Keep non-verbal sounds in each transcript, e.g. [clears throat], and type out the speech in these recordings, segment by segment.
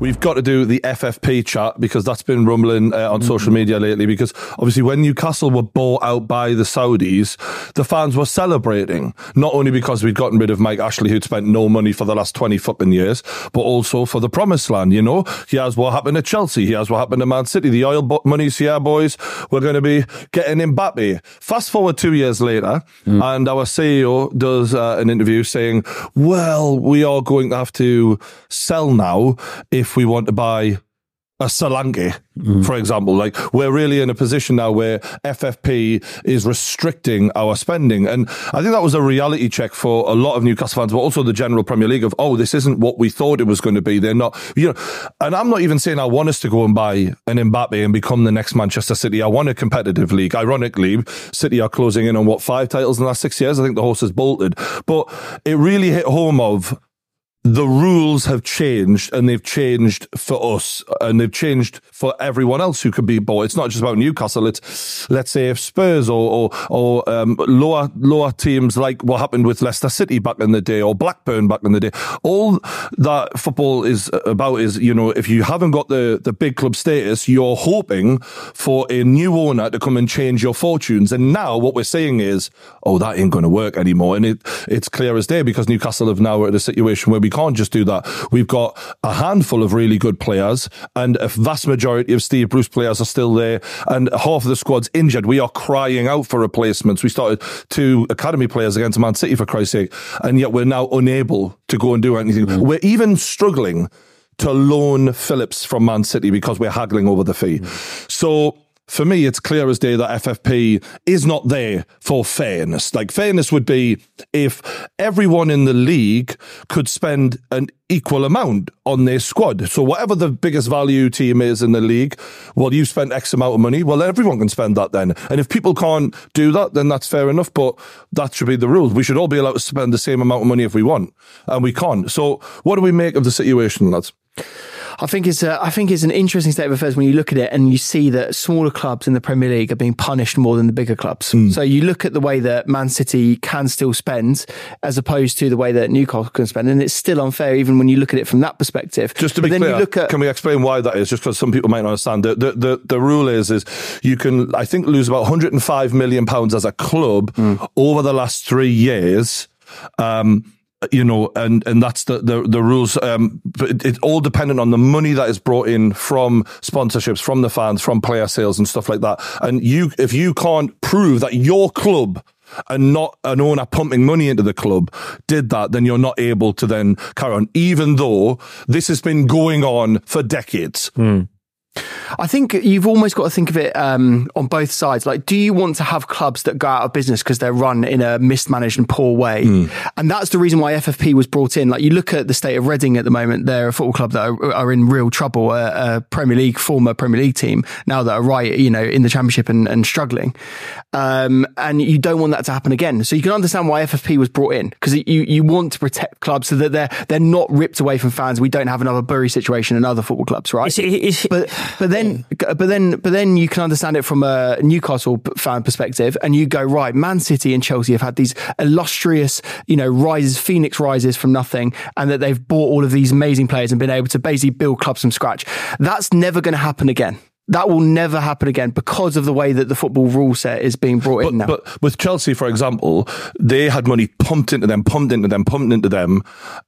We've got to do the FFP chat because that's been rumbling uh, on social media lately. Because obviously, when Newcastle were bought out by the Saudis, the fans were celebrating not only because we'd gotten rid of Mike Ashley, who'd spent no money for the last twenty fucking years, but also for the promised land. You know, here's what happened to Chelsea. Here's what happened to Man City. The oil bo- money's here, boys. We're going to be getting Mbappe. Fast forward two years later, and our CEO does uh, an interview saying, "Well, we are going to have to sell now if we want to buy." a Solanke, mm. for example. Like we're really in a position now where FFP is restricting our spending. And I think that was a reality check for a lot of Newcastle fans, but also the general Premier League of, oh, this isn't what we thought it was going to be. They're not, you know, and I'm not even saying I want us to go and buy an Mbappe and become the next Manchester City. I want a competitive league. Ironically, City are closing in on what, five titles in the last six years? I think the horse has bolted. But it really hit home of, the rules have changed and they've changed for us and they've changed for everyone else who could be bought. It's not just about Newcastle. It's, let's say if Spurs or, or, or um, lower, lower teams like what happened with Leicester City back in the day or Blackburn back in the day. All that football is about is, you know, if you haven't got the, the big club status, you're hoping for a new owner to come and change your fortunes. And now what we're saying is, oh, that ain't going to work anymore. And it, it's clear as day because Newcastle have now at a situation where we can't just do that. We've got a handful of really good players and a vast majority of Steve Bruce players are still there and half of the squad's injured. We are crying out for replacements. We started two academy players against Man City for Christ's sake. And yet we're now unable to go and do anything. Mm. We're even struggling to loan Phillips from Man City because we're haggling over the fee. Mm. So for me, it's clear as day that FFP is not there for fairness. Like fairness would be if everyone in the league could spend an equal amount on their squad. So whatever the biggest value team is in the league, well, you spent X amount of money. Well, everyone can spend that then. And if people can't do that, then that's fair enough. But that should be the rule. We should all be allowed to spend the same amount of money if we want, and we can't. So what do we make of the situation, lads? I think it's a, I think it's an interesting state of affairs when you look at it and you see that smaller clubs in the Premier League are being punished more than the bigger clubs. Hmm. So you look at the way that Man City can still spend as opposed to the way that Newcastle can spend, and it's still unfair even when you look at it from that perspective. Just to be clear, at can we explain why that is? Just because some people might not understand. The, the, the, the rule is, is you can, I think, lose about 105 million pounds as a club Hmm. over the last three years. Um, you know, and, and that's the, the, the rules. Um, but it, it's all dependent on the money that is brought in from sponsorships, from the fans, from player sales and stuff like that. And you, if you can't prove that your club and not an owner pumping money into the club did that, then you're not able to then carry on, even though this has been going on for decades. Hmm. I think you've almost got to think of it um, on both sides. Like, do you want to have clubs that go out of business because they're run in a mismanaged and poor way? Hmm. And that's the reason why FFP was brought in. Like, you look at the state of Reading at the moment; they're a football club that are, are in real trouble. A, a Premier League, former Premier League team now that are right, you know, in the Championship and, and struggling. Um, and you don't want that to happen again. So you can understand why FFP was brought in because you you want to protect clubs so that they're they're not ripped away from fans. We don't have another Bury situation in other football clubs, right? It's- it's- but but then but then but then you can understand it from a Newcastle fan perspective, and you go right. Man City and Chelsea have had these illustrious, you know, rises, phoenix rises from nothing, and that they've bought all of these amazing players and been able to basically build clubs from scratch. That's never going to happen again. That will never happen again because of the way that the football rule set is being brought in now. But with Chelsea, for example, they had money pumped into them, pumped into them, pumped into them.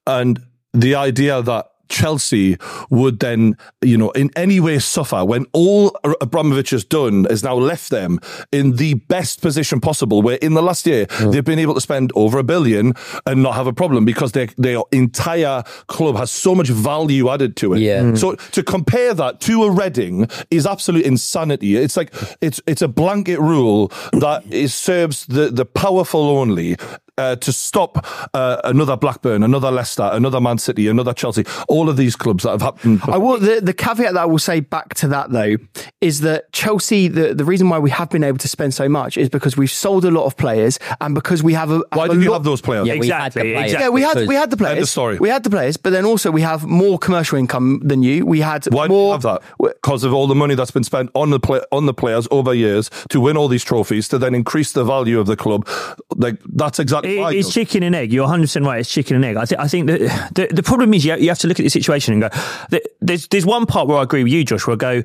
And the idea that Chelsea would then, you know, in any way suffer when all Abramovich has done is now left them in the best position possible. Where in the last year they've been able to spend over a billion and not have a problem because their their entire club has so much value added to it. Yeah. Mm. So to compare that to a Reading is absolute insanity. It's like it's it's a blanket rule that is serves the the powerful only. Uh, to stop uh, another Blackburn, another Leicester, another Man City, another Chelsea, all of these clubs that have happened. I will. The, the caveat that I will say back to that though is that Chelsea. The, the reason why we have been able to spend so much is because we've sold a lot of players and because we have a. Why have did a you lot- have those players? Yeah, we had the Exactly, players. exactly. Yeah, we had we had the End of players. story. We had the players, but then also we have more commercial income than you. We had Why do you more. have that? Because of all the money that's been spent on the play, on the players over years to win all these trophies, to then increase the value of the club. Like that's exactly It- it's chicken and egg. You're 100 percent right. It's chicken and egg. I, th- I think that the, the problem is you, you have to look at the situation and go. There's there's one part where I agree with you, Josh. Where I go,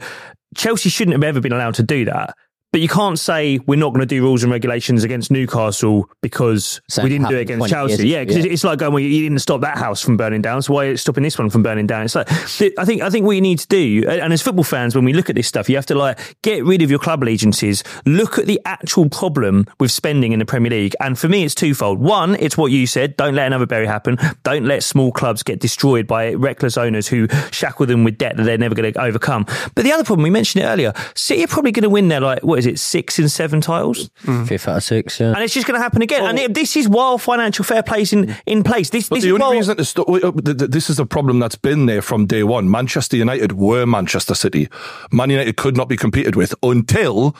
Chelsea shouldn't have ever been allowed to do that. But you can't say we're not going to do rules and regulations against Newcastle because we didn't do it against 20 years Chelsea. Yeah, because yeah. it's like going, well, you didn't stop that house from burning down, so why are you stopping this one from burning down? It's like I think I think what you need to do, and as football fans, when we look at this stuff, you have to like get rid of your club allegiances, look at the actual problem with spending in the Premier League, and for me, it's twofold. One, it's what you said: don't let another Bury happen. Don't let small clubs get destroyed by reckless owners who shackle them with debt that they're never going to overcome. But the other problem, we mentioned it earlier, City are probably going to win their like what is it, six and seven titles. Fifth out of six, yeah. And it's just going to happen again. and it, this is while financial fair play is in, in place. This, But this the is only while, reason to st- wait, uh, th- th- this is a problem that's been there from day one. Manchester United were Manchester City. Man United could not be competed with until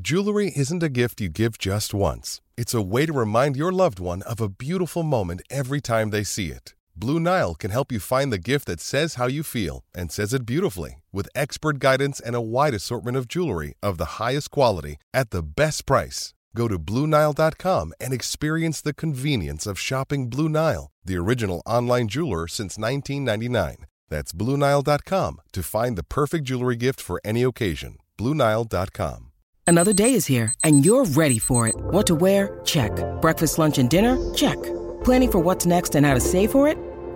Jewelry isn't a gift you give just once. It's a way to remind your loved one of a beautiful moment every time they see it. Blue Nile can help you find the gift that says how you feel and says it beautifully with expert guidance and a wide assortment of jewelry of the highest quality at the best price. Go to BlueNile.com and experience the convenience of shopping Blue Nile, the original online jeweler since 1999. That's BlueNile.com to find the perfect jewelry gift for any occasion. BlueNile.com. Another day is here, and you're ready for it. What to wear? Check. Breakfast, lunch, and dinner? Check. Planning for what's next and how to save for it?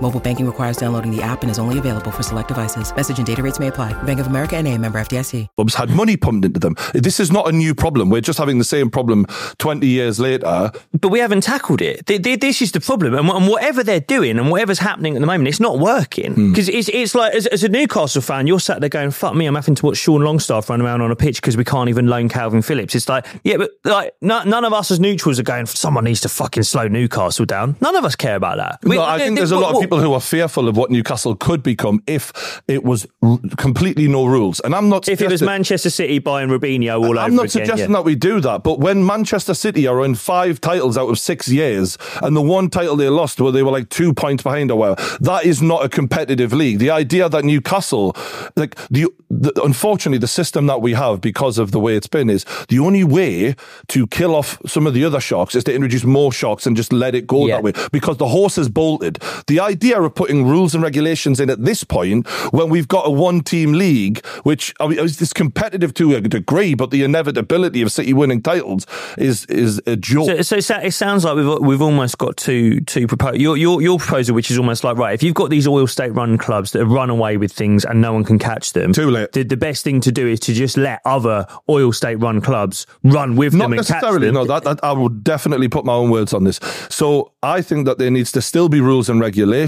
Mobile banking requires downloading the app and is only available for select devices. Message and data rates may apply. Bank of America and a member FDIC. clubs had money pumped into them. This is not a new problem. We're just having the same problem 20 years later. but we haven't tackled it. Th- th- This is the problem, and and whatever they're doing and whatever's happening at the moment, it's not working. Hmm. Because it's it's like as, as a Newcastle fan, you're sat there going, "Fuck me, I'm having to watch Sean Longstaff run around on a pitch because we can't even loan Calvin Phillips." It's like, yeah, but like no, none of us as neutrals are going. Someone needs to fucking slow Newcastle down. None of us care about that. We- No, I think there's a lot of people who are fearful of what Newcastle could become if it was r- completely no rules. And I'm not If it was Manchester City buying Robinho all over I'm not again, suggesting yeah. that we do that, but when Manchester City are in five titles out of six years, and the one title they lost where they were like two points behind or whatever, that is not a competitive league. The idea that Newcastle, like the, the unfortunately the system that we have because of the way it's been is the only way to kill off some of the other sharks is to introduce more sharks and just let it go Yeah. that way because the horse is bolted. The idea of putting rules and regulations in at this point when we've got a one team league, which I mean, it's competitive to a degree, but the inevitability of City winning titles is is a joke. So, so it sounds like we've we've almost got two two propose your your your proposal, which is almost like right. If you've got these oil state run clubs that have run away with things and no one can catch them, Too late. The, the best thing to do is to just let other oil state run clubs run with Not them catch necessarily. No, that, that I would definitely put my own words on this. So I think that there needs to still be rules and regulations,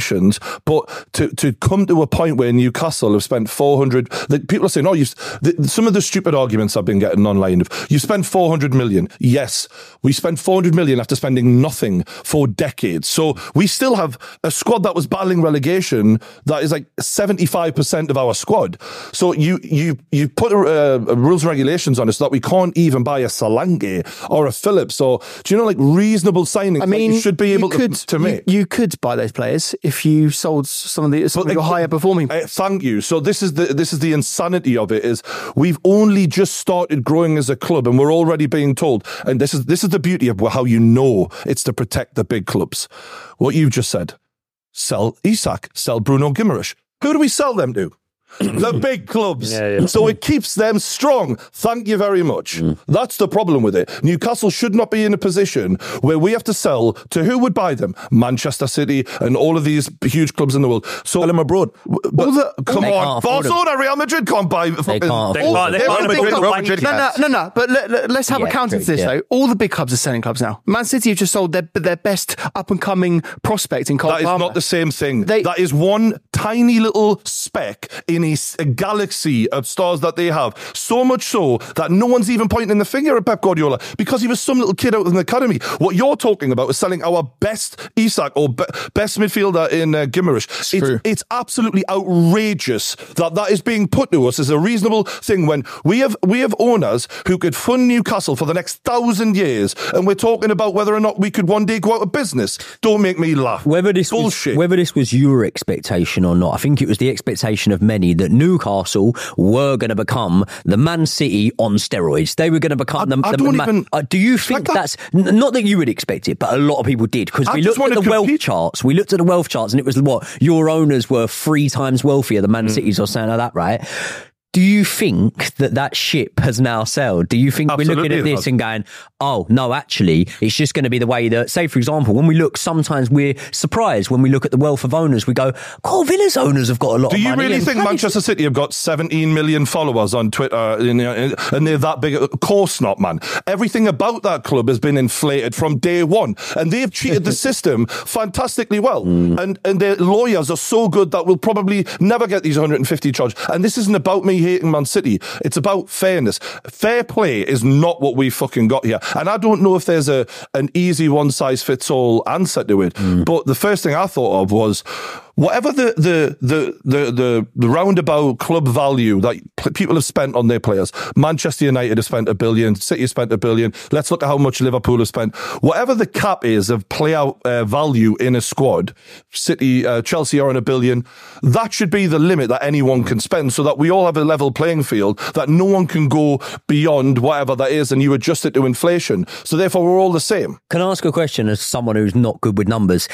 but to, to come to a point where Newcastle have spent 400, like people are saying, oh, you the, some of the stupid arguments I've been getting online of you spend 400 million. Yes, we spent 400 million after spending nothing for decades. So we still have a squad that was battling relegation that is like 75% of our squad. So you, you, you put uh, rules and regulations on us that we can't even buy a Solanke or a Phillips or, do you know, like reasonable signings I that mean, you should be able could, to, to you- You, could buy those players if you sold some of the some of your higher performing. Uh, thank you. So this is the this is the insanity of it is we've only just started growing as a club and we're already being told and this is this is the beauty of how you know it's to protect the big clubs. What you've just said. Sell Isak, sell Bruno Guimarães. Who do we sell them to? The [clears throat] big clubs. Yeah, yeah. So it keeps them strong. Thank you very much. Mm. That's the problem with it. Newcastle should not be in a position where we have to sell to who would buy them? Manchester City and all of these huge clubs in the world. So Sell them abroad. All the, come on, can't afford them. Barcelona, Real Madrid can't buy. fucking- can't all- afford them. they're They can't big afford Madrid No, no, no, no. But let, let, us have a counter true, to this, yeah. though. All the big clubs are selling clubs now. Man City have just sold their their best up and coming prospect in Cole That is Palmer. not the same thing. They- that is one tiny little speck in a, s- a galaxy of stars that they have. So much so that no one's even pointing the finger at Pep Guardiola because he was some little kid out of an academy. What you're talking about is selling our best Isak or be- best midfielder in uh, Guimarães. It's, true. it's absolutely outrageous that that is being put to us as a reasonable thing when we have we have owners who could fund Newcastle for the next thousand years, and we're talking about whether or not we could one day go out of business. Don't make me laugh. Whether this bullshit. was whether this was your expectation or not, I think it was the expectation of many that Newcastle were going to become the Man City on steroids. They were going to become I- the. I the don't Man- even- Uh, do you think that- that's not that you would expect it, but a lot of people did because we looked at wanna the wealth compete. charts. We looked at the wealth charts, and it was what your owners were three times wealthier than Man Mm. City's or something like that, right? Do you think that that ship has now sailed? Do you think we're looking at this and going, oh, no, actually, it's just going to be the way that, say, for example, when we look, sometimes we're surprised when we look at the wealth of owners. We go, oh, Villa's owners have got a lot Do you really think Manchester City have got 17 million followers on Twitter you and they're that big? Of course not, man. Everything about that club has been inflated from day one, and they've treated the [laughs] system fantastically well. Mm. And and their lawyers are so good that we'll probably never get these 150 charged. And this isn't about me hating Man City. It's about fairness. Fair play is not what we fucking got here. And I don't know if there's a an easy one size fits all answer to it. Mm. But the first thing I thought of was whatever the the the the the, the roundabout club value that people have spent on their players. Manchester United have spent a billion. City have spent a billion. Let's look at how much Liverpool have spent. Whatever the cap is of player uh, value in a squad, City, uh, Chelsea are on a billion. That should be the limit that anyone can spend, so that we all have a level playing field. That no one can go beyond whatever that is, and you adjust it to inflation. So therefore, we're all the same. Can I ask a question as someone who's not good with numbers?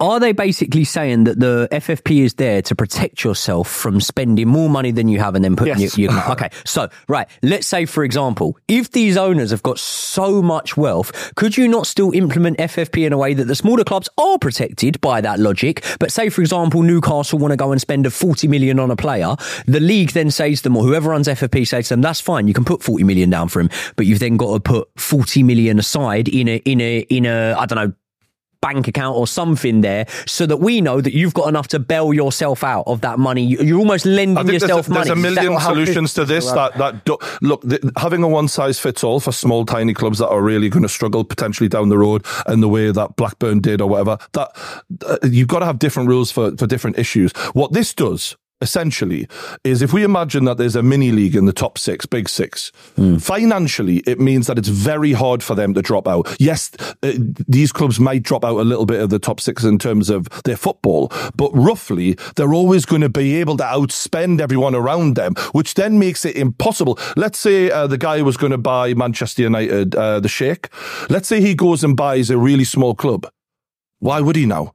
Are they basically saying that the FFP is there to protect yourself from spending more money than you have and then putting Yes. you, you [laughs] okay so right let's say for example if these owners have got so much wealth could you not still implement FFP in a way that the smaller clubs are protected by that logic but say for example Newcastle want to go and spend a 40 million on a player the league then says to them or whoever runs FFP says to them that's fine you can put 40 million down for him but you've then got to put 40 million aside in a in a in a I don't know bank account or something there so that we know that you've got enough to bail yourself out of that money. You- You're almost lending think there's yourself a, there's money. a million solutions to this. That that do, look, the, having a one size fits all for small tiny clubs that are really going to struggle potentially down the road, and the way that Blackburn did or whatever. That uh, you've got to have different rules for for different issues. What this does. Essentially, is if we imagine that there's a mini league in the top six, big six, financially, it means that it's very hard for them to drop out. Yes, uh, these clubs might drop out a little bit of the top six in terms of their football, but roughly, they're always going to be able to outspend everyone around them, which then makes it impossible. Let's say uh, the guy was going to buy Manchester United, uh, the Sheikh. Let's say he goes and buys a really small club. Why would he now?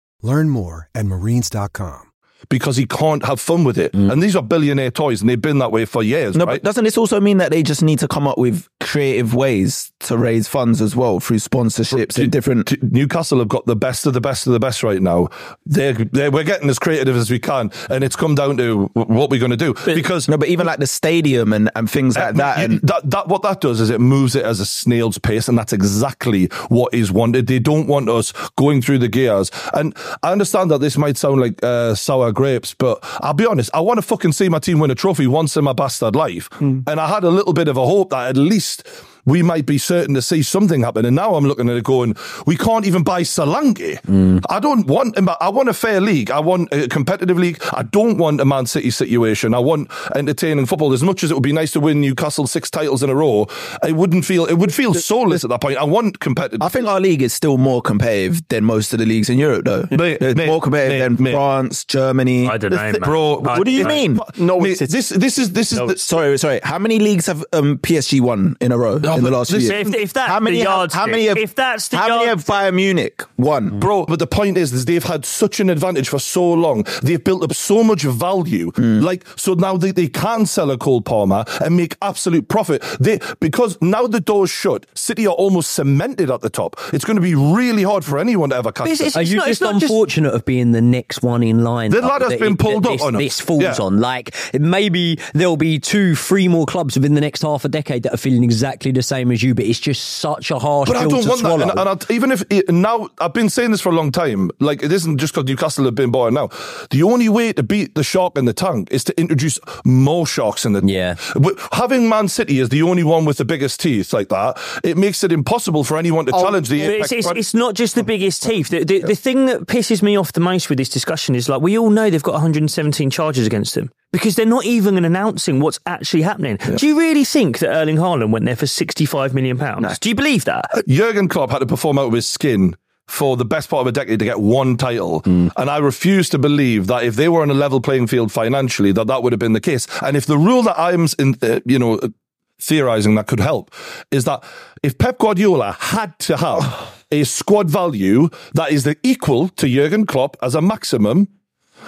Learn more at marines.com. Because he can't have fun with it. Mm. And these are billionaire toys, and they've been that way for years, No, right? but doesn't this also mean that they just need to come up with creative ways to raise funds as well through sponsorships and different. Newcastle have got the best of the best of the best right now. They're, they're we're getting as creative as we can, and it's come down to what we're going to do because No, but even like the stadium and, and things like that. you- And that, that what that does is it moves it as a snail's pace, and that's exactly what is wanted. They don't want us going through the gears. And I understand that this might sound like uh, sour grapes, but I'll be honest. I want to fucking see my team win a trophy once in my bastard life, and I had a little bit of a hope that at least next we might be certain to see something happen, and now I'm looking at it going. We can't even buy Solanke. I don't want. I want a fair league. I want a competitive league. I don't want a Man City situation. I want entertaining football. As much as it would be nice to win Newcastle six titles in a row, it wouldn't feel. It would feel soulless at that point. I want competitive. I think our league is still more competitive than most of the leagues in Europe, though. Mate, mate, more competitive mate, than mate. France, Germany. I don't know, man. bro. I- What do you I- mean? Mate, this this is this is the, Sorry, sorry. How many leagues have um, PSG won in a row in the but last few this- years? If, if that's how many? the have- yardstick, how many? Have, if that's the how many have Bayern Munich won? Mm. Bro, but the point is, is they've had such an advantage for so long. They've built up so much value. Mm. Like, so now they, they can sell a Cole Palmer and make absolute profit. They because now the door's shut, City are almost cemented at the top. It's going to be really hard for anyone to ever catch It's- it's- Are you not- just not just- unfortunate of being the next one in line? The up ladder's that been it- pulled up this, on us. This falls Yeah. on. Like maybe there'll be two, three more clubs within the next half a decade that are feeling exactly the same as you, but it's just such a harsh But I don't to want swallow. that. And, and I, even if now I've been saying this for a long time, like it isn't just because Newcastle have been bought now. The only way to beat the shark in the tank is to introduce more sharks in the Yeah. But having Man City as the only one with the biggest teeth like that, it makes it impossible for anyone to oh, challenge the. It's, it's, it's not just the biggest teeth. The, the, the thing that pisses me off the most with this discussion is like we all know they've got 117 charges against them because they're not even announcing what's actually happening. Do you really think that Erling Haaland went there for 65 million pounds? Do you believe that? Jurgen Klopp had to perform out of his skin for the best part of a decade to get one title. And I refuse to believe that if they were on a level playing field financially, that that would have been the case. And if the rule that I'm, in, uh, you know, uh, theorizing that could help is that if Pep Guardiola had to have [sighs] a squad value that is the equal to Jurgen Klopp as a maximum,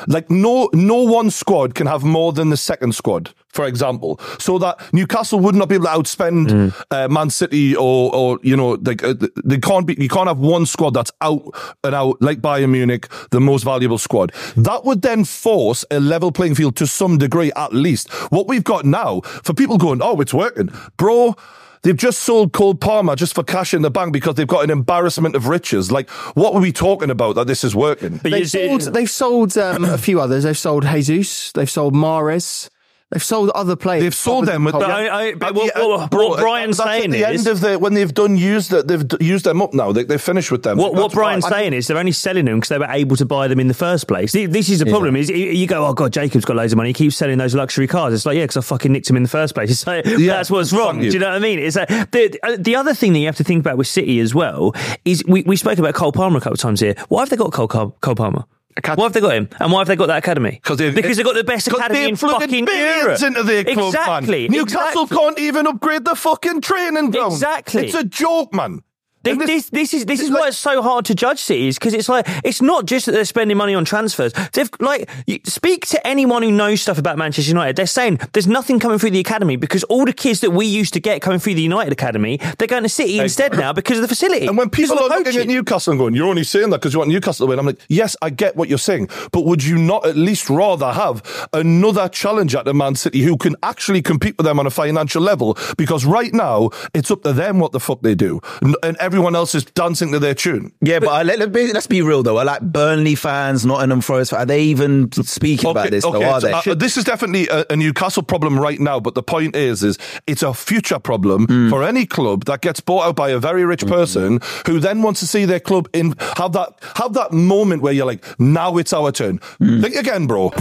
like no no one squad can have more than the second squad, for example, so that Newcastle would not be able to outspend uh, Man City or or you know like uh, they can't be you can't have one squad that's out and out like Bayern Munich, the most valuable squad. That would then force a level playing field to some degree at least. What we've got now for people going, oh, it's working, bro. They've just sold Cole Palmer just for cash in the bank because they've got an embarrassment of riches. Like, what were we talking about that this is working? But They've sold, they've sold um, a few others. They've sold Jesus. They've sold Mahrez. They've sold other players. They've sold them with But the, I- I- but at what- what- bro, what Brian's saying at the is- end of the when they've done used that they've used them up now. They, they're finished with them. What, what Brian's saying is they're only selling them because they were able to buy them in the first place. This is the problem: is you- you go, oh god, Jacob's got loads of money. He keeps selling those luxury cars. It's like, yeah, because I fucking nicked him in the first place. [laughs] It's like, that's what's wrong. Do you. know what I mean? It's like, the uh, the other thing that you have to think about with City as well is we, we spoke about Cole Palmer a couple of times here. Why have they got Cole, Cole Palmer? Acad- why have they got him? And why have they got that academy? they- because they've got the best academy in fucking Europe. into their club, exactly. man. Newcastle exactly. can't even upgrade the fucking training ground. Exactly. It's a joke, man. This, this, this is this is like- why it's so hard to judge cities because it's like it's not just that they're spending money on transfers. They've like you, speak to anyone who knows stuff about Manchester United. They're saying there's nothing coming through the academy because all the kids that we used to get coming through the United academy, they're going to City instead now because of the facility. And when people are looking at. Newcastle and going, "You're only saying that because you want Newcastle to win," I'm like, "Yes, I get what you're saying, but would you not at least rather have another challenger at the Man City who can actually compete with them on a financial level? Because right now it's up to them what the fuck they do, and, and everyone else is dancing to their tune." Yeah, but, uh, let, let, be, let's be real though. I like Burnley fans, Nottingham Forest, fans, are they even speaking about this though? Are so, they? uh, this is definitely a, a Newcastle problem right now, but the point is, is it's a future problem Hmm. for any club that gets bought out by a very rich person who then wants to see their club in have that have that moment where you're like, now it's our turn. Hmm. Think again, bro.